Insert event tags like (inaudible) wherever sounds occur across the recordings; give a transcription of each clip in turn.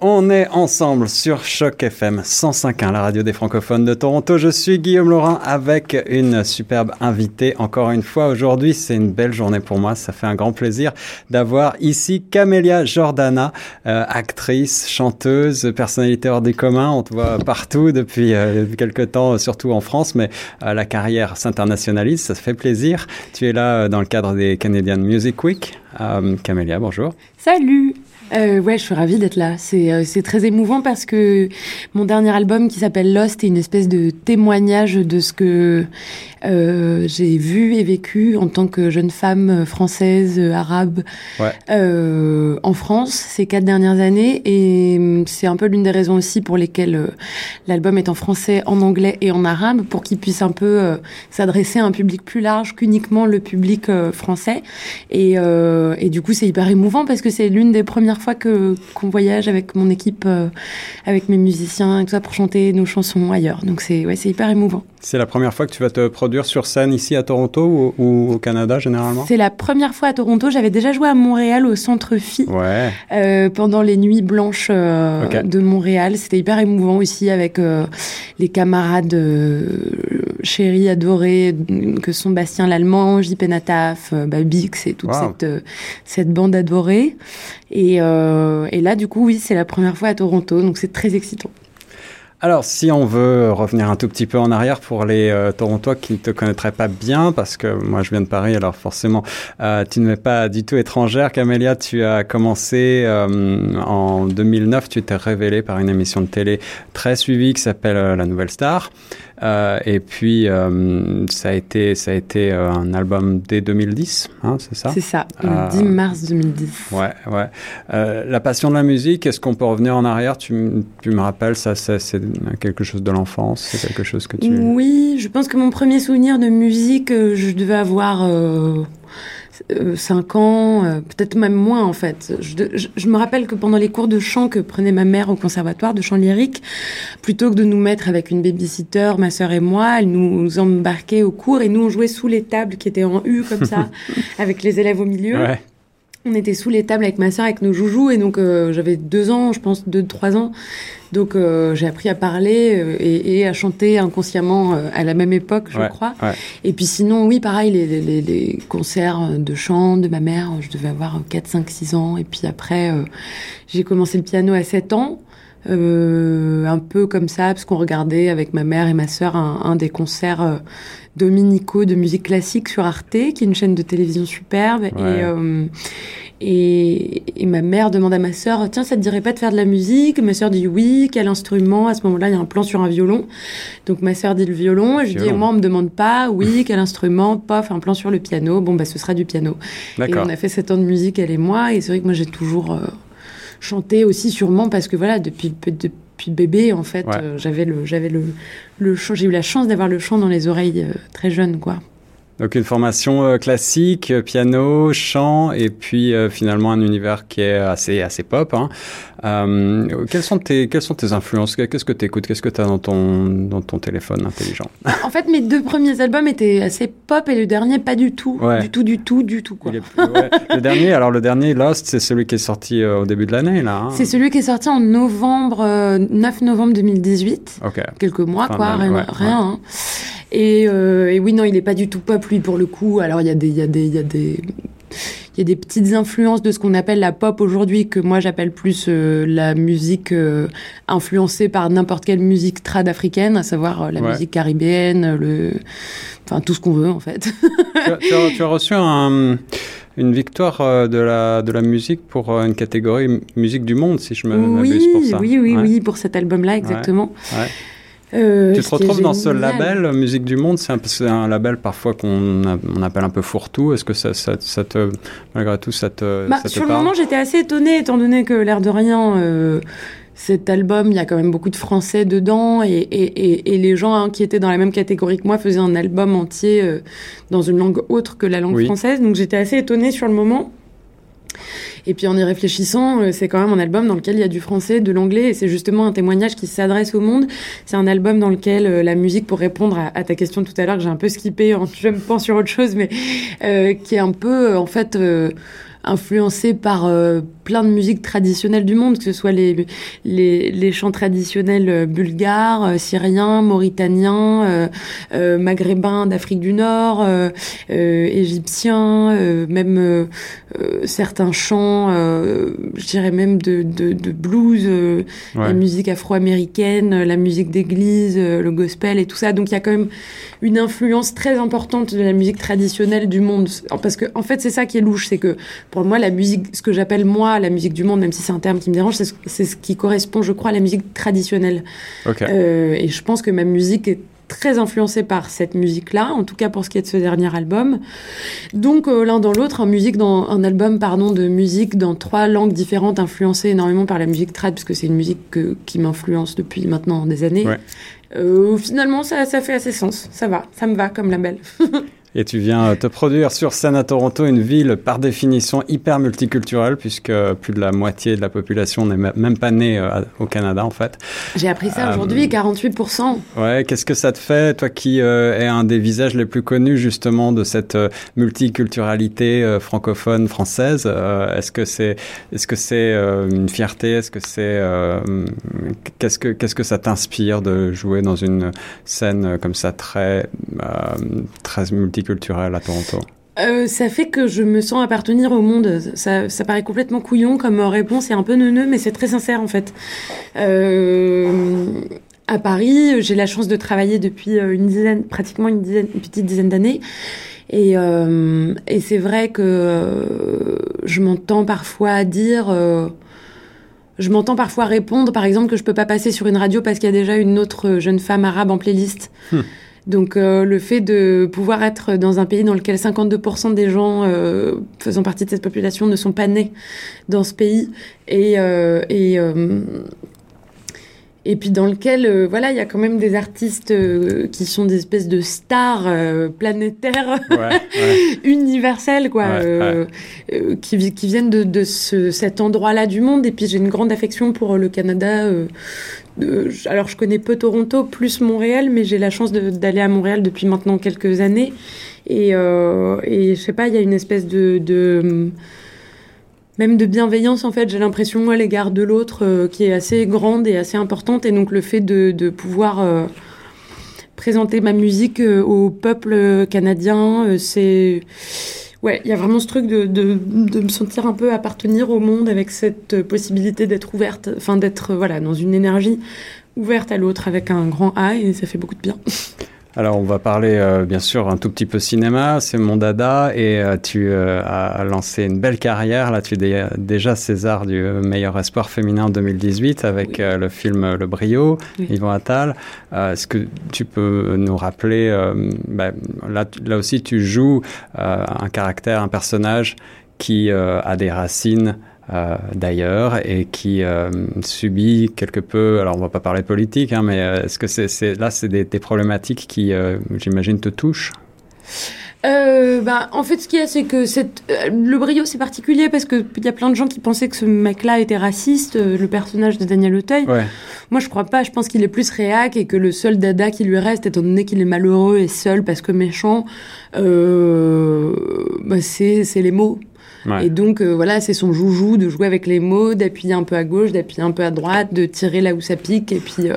On est ensemble sur Choc FM 105.1, la radio des francophones de Toronto. Je suis Guillaume Laurent avec une superbe invitée. Encore une fois, aujourd'hui, c'est une belle journée pour moi. Ça fait un grand plaisir d'avoir ici Camélia Jordana, euh, actrice, chanteuse, personnalité hors des communs. On te voit partout depuis euh, quelques temps, surtout en France, mais euh, la carrière s'internationalise. Ça fait plaisir. Tu es là euh, dans le cadre des Canadian Music Week. Camélia, bonjour. Salut euh, ouais, je suis ravie d'être là. C'est euh, très émouvant parce que mon dernier album qui s'appelle Lost est une espèce de témoignage de ce que euh, j'ai vu et vécu en tant que jeune femme française, arabe, Ouais. euh, en France ces quatre dernières années. Et hum, c'est un peu l'une des raisons aussi pour lesquelles euh, l'album est en français, en anglais et en arabe, pour qu'il puisse un peu euh, s'adresser à un public plus large qu'uniquement le public français. Et, euh, et du coup, c'est hyper émouvant parce que c'est l'une des premières fois que qu'on voyage avec mon équipe, euh, avec mes musiciens et tout ça pour chanter nos chansons ailleurs. Donc c'est ouais, c'est hyper émouvant. C'est la première fois que tu vas te produire sur scène ici à Toronto ou, ou au Canada généralement? C'est la première fois à Toronto. J'avais déjà joué à Montréal au Centre Phi. Ouais. Euh, pendant les nuits blanches euh, de Montréal. C'était hyper émouvant aussi avec les camarades chéris, adorés, euh, que sont Bastien Lallemand, JP Nataf, Babix et toute Wow. cette, cette bande adorée. Et, et là, du coup, oui, c'est la première fois à Toronto, donc c'est très excitant. Alors, si on veut revenir un tout petit peu en arrière pour les euh, Torontois qui ne te connaîtraient pas bien, parce que moi je viens de Paris, alors forcément euh, tu n'es pas du tout étrangère. Camélia, tu as commencé euh, en 2009, tu t'es révélée par une émission de télé très suivie qui s'appelle euh, La Nouvelle Star. Euh, et puis euh, ça a été, ça a été euh, un album dès 2010, hein, c'est ça? C'est ça, le Ah. 10 mars 2010. Ouais, ouais. La passion de la musique, est-ce qu'on peut revenir en arrière? Tu, tu me rappelles, ça, ça, c'est quelque chose de l'enfance, c'est quelque chose que tu... Oui, je pense que mon premier souvenir de musique, je devais avoir 5 ans, euh, peut-être même moins en fait. Je, de- je- je me rappelle que pendant les cours de chant que prenait ma mère au conservatoire de chant lyrique, plutôt que de nous mettre avec une babysitter, ma sœur et moi, elle nous embarquait au cours et nous on jouait sous les tables qui étaient en U comme ça, (laughs) avec les élèves au milieu. Ouais, On était sous les tables avec ma sœur, avec nos joujoux, et donc euh, j'avais deux ans, je pense deux, trois ans. Donc euh, j'ai appris à parler euh, et, et à chanter inconsciemment euh, à la même époque, je Ouais, crois. ouais. Et puis sinon, oui, pareil, les, les- les, les concerts de chant de ma mère, je devais avoir 4, 5, 6 ans. Et puis après, euh, j'ai commencé le piano à 7 ans. Euh, un peu comme ça, parce qu'on regardait avec ma mère et ma sœur un, un des concerts euh, dominicaux de musique classique sur Arte, qui est une chaîne de télévision superbe. Et, euh, et, et ma mère demande à ma sœur, tiens, ça te dirait pas de faire de la musique? Ma sœur dit oui, quel instrument? À ce moment-là, il y a un plan sur un violon. Donc ma sœur dit le violon, et je dis, Violon. moi, on me demande pas, oui, (laughs) quel instrument? Pof, un plan sur le piano. Bon, bah, ce sera du piano. Et on a fait sept ans de musique, elle et moi, et c'est vrai que moi, j'ai toujours chanté aussi, sûrement, parce que voilà, depuis, depuis bébé, en fait, Ouais. euh, j'avais le, j'avais le, le j'ai eu la chance d'avoir le chant dans les oreilles euh, très jeune, quoi. Donc une formation euh, classique, euh, piano, chant, et puis euh, finalement un univers qui est assez assez pop. Hein. Euh, quelles sont tes quelles sont tes influences? Qu'est-ce que tu écoutes Qu'est-ce que tu as dans ton dans ton téléphone intelligent? (laughs) En fait, mes deux premiers albums étaient assez pop, et le dernier, pas du tout. Ouais. Du tout, du tout, du tout, quoi. Est plus- ouais. Le dernier, alors le dernier Lost, c'est celui qui est sorti euh, au début de l'année là. hein C'est celui qui est sorti en novembre, euh, 9 novembre 2018. Ok. quelques mois, quoi, rien. ouais, rien, hein. Et, euh, et oui, non, il est pas du tout pop, lui, pour le coup. Alors, il y a des, y a des, il y a des, il y a des petites influences de ce qu'on appelle la pop aujourd'hui, que moi j'appelle plus euh, la musique euh, influencée par n'importe quelle musique trad africaine, à savoir euh, la Ouais. musique caribéenne, le, enfin tout ce qu'on veut en fait. tu, as, tu as- tu as reçu un- une victoire de la de la musique pour une catégorie musique du monde, si je me oui, pour ça. oui, oui, Ouais. oui, pour cet album-là, exactement. Ouais. Euh, Tu te retrouves dans ce label Musique du Monde C'est un, label parfois qu'on on appelle un peu fourre-tout. Est-ce que ça, ça, ça te, malgré tout, ça te, Bah, ça te sur le moment, j'étais assez étonnée, étant donné que l'air de rien, euh, cet album, il y a quand même beaucoup de français dedans, et, et, et, et les gens hein, qui étaient dans la même catégorie que moi faisaient un album entier euh, dans une langue autre que la langue Oui. française. Donc j'étais assez étonnée sur le moment. Et puis en y réfléchissant, euh, c'est quand même un album dans lequel il y a du français, de l'anglais, et c'est justement un témoignage qui s'adresse au monde. C'est un album dans lequel euh, la musique, pour répondre à, ta question tout à l'heure, que j'ai un peu skippé en (laughs) je me pense sur autre chose, mais euh, qui est un peu, en fait, influencé par plein de musiques traditionnelles du monde, que ce soit les, les, les chants traditionnels bulgares, syriens, mauritaniens, maghrébins d'Afrique du Nord, égyptiens, même certains chants, je dirais même de, de, de blues, la musique afro-américaine, la musique d'église, le gospel et tout ça. Donc il y a quand même une influence très importante de la musique traditionnelle du monde. Parce que, en fait, c'est ça qui est louche, c'est que pour moi, la musique, ce que j'appelle moi la musique du monde, même si c'est un terme qui me dérange, c'est ce qui correspond, je crois, à la musique traditionnelle. Euh, et je pense que ma musique est très influencée par cette musique-là, en tout cas pour ce qui est de ce dernier album. Donc euh, l'un dans l'autre, un musique dans un album pardon de musique dans trois langues différentes, influencée énormément par la musique trad, parce que c'est une musique qui m'influence depuis maintenant des années. Euh, finalement, ça, ça fait assez sens. Ça va, ça me va comme label. (laughs) Et tu viens te produire sur scène à Toronto, une ville par définition hyper multiculturelle, puisque plus de la moitié de la population n'est même pas née euh, au Canada, en fait. J'ai appris ça aujourd'hui, 48%. Euh, ouais, qu'est-ce que ça te fait, toi qui euh, es un des visages les plus connus, justement, de cette multiculturalité francophone française? Est-ce que c'est est -ce c'est une fierté? Est-ce que c'est. qu'est-ce que Qu'est-ce que ça t'inspire de jouer dans une scène comme ça, très, très multiculturelle? Culturel à Toronto euh, ça fait que je me sens appartenir au monde. Ça, paraît complètement couillon comme réponse, c'est un peu neuneux, mais c'est très sincère en fait. Euh, à Paris, j'ai la chance de travailler depuis euh, une dizaine, pratiquement une, dizaine, une petite dizaine d'années. Et, et c'est vrai que je m'entends parfois dire je m'entends parfois répondre, par exemple, que je peux pas passer sur une radio parce qu'il y a déjà une autre jeune femme arabe en playlist. Hmm. Donc euh, le fait de pouvoir être dans un pays dans lequel 52% des gens euh, faisant partie de cette population ne sont pas nés dans ce pays et, euh, et et puis dans lequel voilà il y a quand même des artistes qui sont des espèces de stars planétaires (laughs) universelles quoi qui, qui, viennent de, de ce, cet endroit là du monde. Et puis j'ai une grande affection pour le Canada alors je connais peu Toronto, plus Montréal, mais j'ai la chance d'aller à Montréal depuis maintenant quelques années. Et, euh, et je sais pas, il y a une espèce de, même de bienveillance en fait, j'ai l'impression à l'égard de l'autre euh, qui est assez grande et assez importante. Et donc le fait de, pouvoir euh, présenter ma musique au peuple canadien, c'est Ouais, il y a vraiment ce truc de, de, de, me sentir un peu appartenir au monde avec cette possibilité d'être ouverte, enfin d'être voilà dans une énergie ouverte à l'autre avec un grand A et ça fait beaucoup de bien. (laughs) Alors, on va parler euh, bien sûr un tout petit peu cinéma, c'est mon dada, et euh, tu euh, as lancé une belle carrière. Là, tu es déjà César du meilleur espoir féminin en 2018 avec le film Le Brio, Yvon Attal. Est-ce que tu peux nous rappeler, bah, là, là aussi, tu joues un caractère, un personnage qui a des racines euh, d'ailleurs et qui euh, subit quelque peu, alors on va pas parler politique, hein, mais euh, est-ce que c'est, là c'est des, problématiques qui, j'imagine, te touchent? Bah, en fait, ce qu'il y a, c'est que cette, le brio, c'est particulier parce qu'il y a plein de gens qui pensaient que ce mec-là était raciste, le personnage de Daniel Auteuil. Moi, je crois pas. Je pense qu'il est plus réac et que le seul dada qui lui reste, étant donné qu'il est malheureux et seul parce que méchant, bah, c'est les mots. Et donc, euh, voilà, c'est son joujou de jouer avec les mots, d'appuyer un peu à gauche, d'appuyer un peu à droite, de tirer là où ça pique, et puis euh,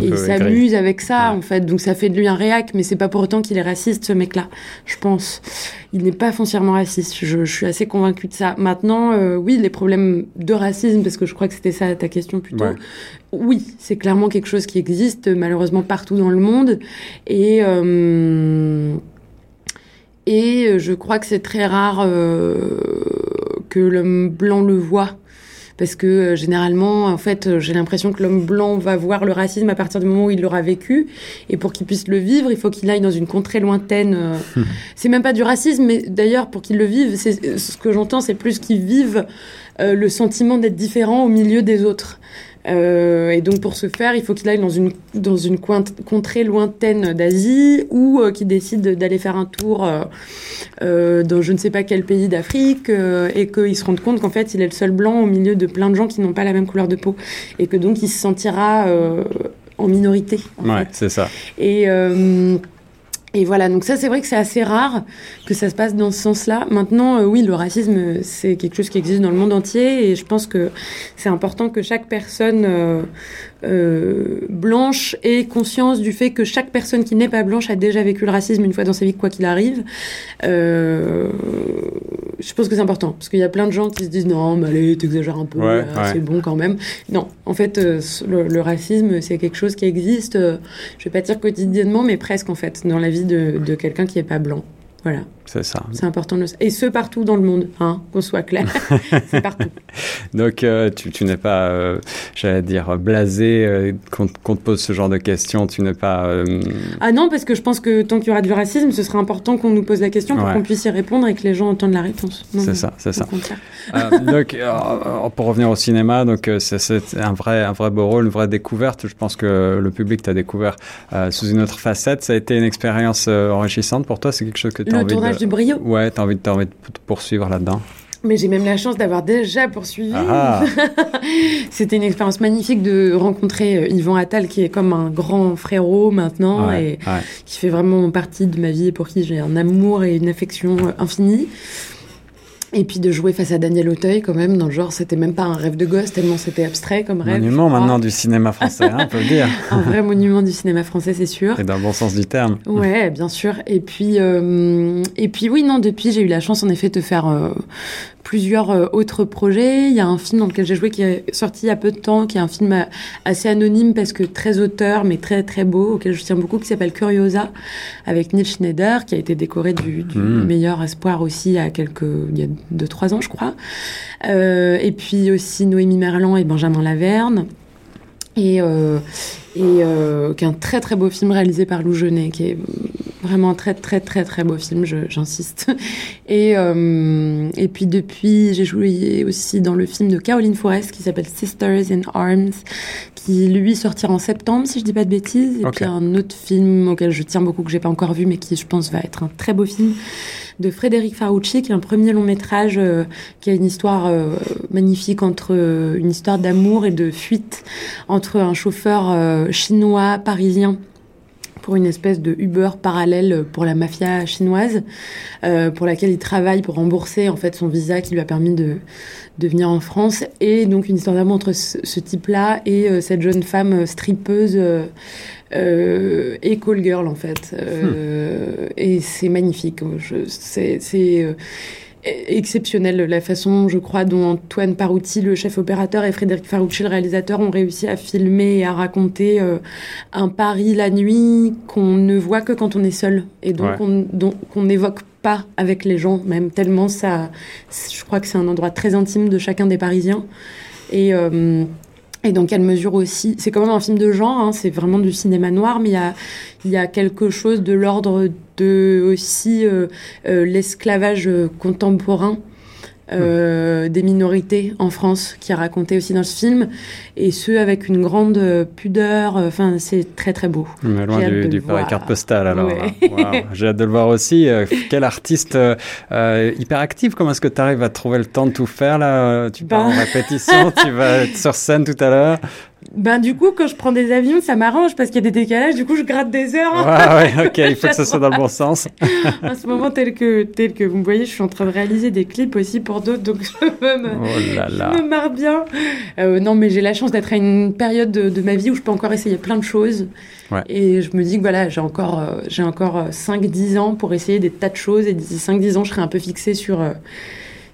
il s'amuse avec ça, en fait. Donc, ça fait de lui un réac, mais c'est pas pour autant qu'il est raciste, ce mec-là, je pense. Il n'est pas foncièrement raciste. Je, suis assez convaincue de ça. Maintenant, euh, oui, les problèmes de racisme, parce que je crois que c'était ça ta question plutôt. Oui, c'est clairement quelque chose qui existe malheureusement partout dans le monde. Et et euh, je crois que c'est très rare euh, que l'homme blanc le voit. Parce que euh, généralement, en fait, j'ai l'impression que l'homme blanc va voir le racisme à partir du moment où il l'aura vécu. Et pour qu'il puisse le vivre, il faut qu'il aille dans une contrée lointaine. (laughs) c'est même pas du racisme, mais d'ailleurs, pour qu'il le vive, ce que j'entends, c'est plus qu'il vive le sentiment d'être différent au milieu des autres. Euh, et donc pour ce faire, il faut qu'il aille dans une, dans une contrée lointaine d'Asie ou euh, qu'il décide d'aller faire un tour euh, dans je ne sais pas quel pays d'Afrique et qu'il se rende compte qu'en fait il est le seul blanc au milieu de plein de gens qui n'ont pas la même couleur de peau et que donc il se sentira en minorité. ouais, c'est ça. Et Et voilà, donc ça c'est vrai que c'est assez rare que ça se passe dans ce sens-là. Maintenant, euh, oui, le racisme, c'est quelque chose qui existe dans le monde entier et je pense que c'est important que chaque personne euh, euh, blanche ait conscience du fait que chaque personne qui n'est pas blanche a déjà vécu le racisme une fois dans sa vie, quoi qu'il arrive. Euh, je pense que c'est important parce qu'il y a plein de gens qui se disent non, mais allez, t'exagères un peu, Ouais, ouais. c'est bon quand même. Non, en fait, euh, le, le racisme, c'est quelque chose qui existe, euh, je vais pas dire quotidiennement, mais presque en fait, dans la vie de, de quelqu'un qui est pas blanc. Voilà, C'est ça. c'est important de le Et ce, partout dans le monde, hein, qu'on soit clair. (laughs) c'est partout. Donc, euh, tu, tu n'es pas, euh, j'allais dire, blasé euh, qu'on qu'on te pose ce genre de questions. Tu n'es pas. euh, Ah non, parce que je pense que tant qu'il y aura du racisme, ce sera important qu'on nous pose la question pour Ouais. qu'on puisse y répondre et que les gens entendent la réponse. C'est ça, c'est ça. donc, pour revenir au cinéma, donc c'est- un vrai, un vrai beau rôle, une vraie découverte. Je pense que le public t'a découvert sous une autre facette. Ça a été une expérience enrichissante pour toi. C'est quelque chose que tu Le tournage de. du brio. Ouais, t'as envie, de- envie de poursuivre là-dedans. Mais j'ai même la chance d'avoir déjà poursuivi. Ah, (laughs) C'était une expérience magnifique de rencontrer euh, Yvan Attal, qui est comme un grand frérot maintenant ouais, et ouais. qui fait vraiment partie de ma vie et pour qui j'ai un amour et une affection euh, infinie. Et puis de jouer face à Daniel Auteuil, quand même, dans le genre, c'était même pas un rêve de gosse, tellement c'était abstrait comme rêve. Monument maintenant du cinéma français, hein, on peut le dire. (laughs) Un vrai monument du cinéma français, c'est sûr. Et dans le bon sens du terme. Ouais, bien sûr. Et puis, euh, et puis oui, non, depuis, j'ai eu la chance, en effet, de faire euh, plusieurs euh, autres projets. Il y a un film dans lequel j'ai joué qui est sorti il y a peu de temps, qui est un film assez anonyme parce que très auteur, mais très très beau, auquel je tiens beaucoup, qui s'appelle Curiosa, avec Neil Schneider, qui a été décoré du, du Mm. meilleur espoir aussi il y a quelques, il y a deux trois ans, je crois. Euh, et puis aussi Noémie Merlan et Benjamin Laverne. Et, euh, et euh, qui est un très très beau film réalisé par Lou Genet, qui est vraiment un très très très très beau film, j'insiste. (laughs) Et, euh, et puis depuis, j'ai joué aussi dans le film de Caroline Forest qui s'appelle Sisters in Arms, qui lui sortira en septembre, si je dis pas de bêtises. Et Ok. puis un autre film auquel je tiens beaucoup, que j'ai pas encore vu, mais qui je pense va être un très beau film, de Frédéric Farucci, qui est un premier long métrage euh, qui a une histoire euh, magnifique entre euh, une histoire d'amour et de fuite entre un chauffeur chinois parisien pour une espèce de Uber parallèle pour la mafia chinoise, euh, pour laquelle il travaille pour rembourser en fait son visa qui lui a permis de, de venir en France, et donc une histoire d'amour entre ce, ce type-là et euh, cette jeune femme euh, strippeuse euh, euh, et call girl en fait. Euh, Et c'est magnifique. C'est euh, exceptionnel la façon, je crois, dont Antoine Parouti, le chef opérateur, et Frédéric Farucci, le réalisateur, ont réussi à filmer et à raconter euh, un Paris la nuit qu'on ne voit que quand on est seul et donc Ouais. qu'on n'évoque pas avec les gens, même tellement ça. Je crois que c'est un endroit très intime de chacun des Parisiens et euh, et dans quelle mesure aussi, c'est quand même un film de genre, hein, c'est vraiment du cinéma noir, mais il y a, il y a quelque chose de l'ordre de aussi euh, euh, l'esclavage euh, contemporain euh, des minorités en France, qui est raconté aussi dans ce film, et ce avec une grande euh, pudeur. euh, Enfin, c'est très très beau. Mais loin du, du. Paris carte postale alors. Ouais. (laughs) J'ai hâte de le voir aussi. Quel artiste hyper actif. Comment est-ce que tu arrives à trouver le temps de tout faire là Tu pars Ben. en répétition, tu vas être sur scène tout à l'heure? Ben du coup, quand je prends des avions, ça m'arrange parce qu'il y a des décalages. Du coup, je gratte des heures. Ouais, ouais, ok, il faut que ce soit dans le bon sens. (laughs) en ce moment, tel que tel que vous me voyez, je suis en train de réaliser des clips aussi pour d'autres, donc je me, Oh là là. Je me marre bien. Euh, non, mais j'ai la chance d'être à une période de, de ma vie où je peux encore essayer plein de choses. Ouais. Et je me dis que voilà, j'ai encore, euh, j'ai encore euh, 5-10 ans pour essayer des tas de choses. Et d'ici 5-10 ans, je serai un peu fixée sur, euh,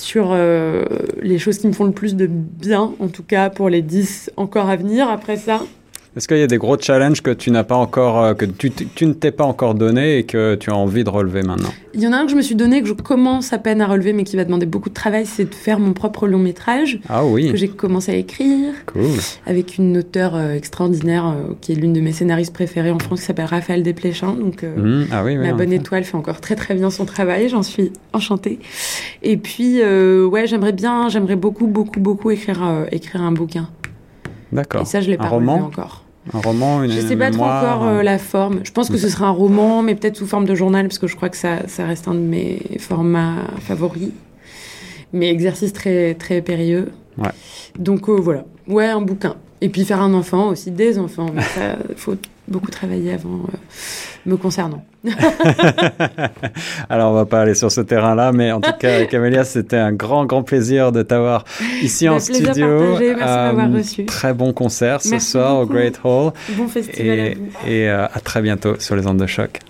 sur euh, les choses qui me font le plus de bien, en tout cas pour les 10 encore à venir. Après ça, Est-ce qu'il y a des gros challenges que tu n'as pas encore, euh, que tu, ne t'es pas encore donné et que tu as envie de relever maintenant il y en a un que je me suis donné, que je commence à peine à relever, mais qui va demander beaucoup de travail, c'est de faire mon propre long métrage Ah oui, que j'ai commencé à écrire. cool. avec une auteure euh, extraordinaire euh, qui est l'une de mes scénaristes préférées en France, qui s'appelle Raphaël Desplechin. Donc, Mhm, Ah oui, oui. Ma en bonne étoile fait encore très très bien son travail, j'en suis enchantée. Et puis, euh, ouais, j'aimerais bien, j'aimerais beaucoup, beaucoup, beaucoup écrire, euh, écrire un bouquin. D'accord. Et ça, je l'ai Un pas roman encore. Un roman, une Je sais pas trop encore euh, la forme. Je pense que ce sera un roman, mais peut-être sous forme de journal, parce que je crois que ça, ça reste un de mes formats favoris. Mais exercice très, très périlleux. Ouais. Donc euh, voilà. Ouais, un bouquin. Et puis faire un enfant aussi, des enfants. Mais ça, il (laughs) faut beaucoup travailler avant euh, me concernant. (laughs) Alors, on va pas aller sur ce terrain-là, mais en tout cas, Camélia, c'était un grand, grand plaisir de t'avoir ici en studio. Merci d'avoir euh, reçu. Très bon concert ce soir au Great Hall. Bon festival et, à vous. Et euh, à très bientôt sur les ondes de choc.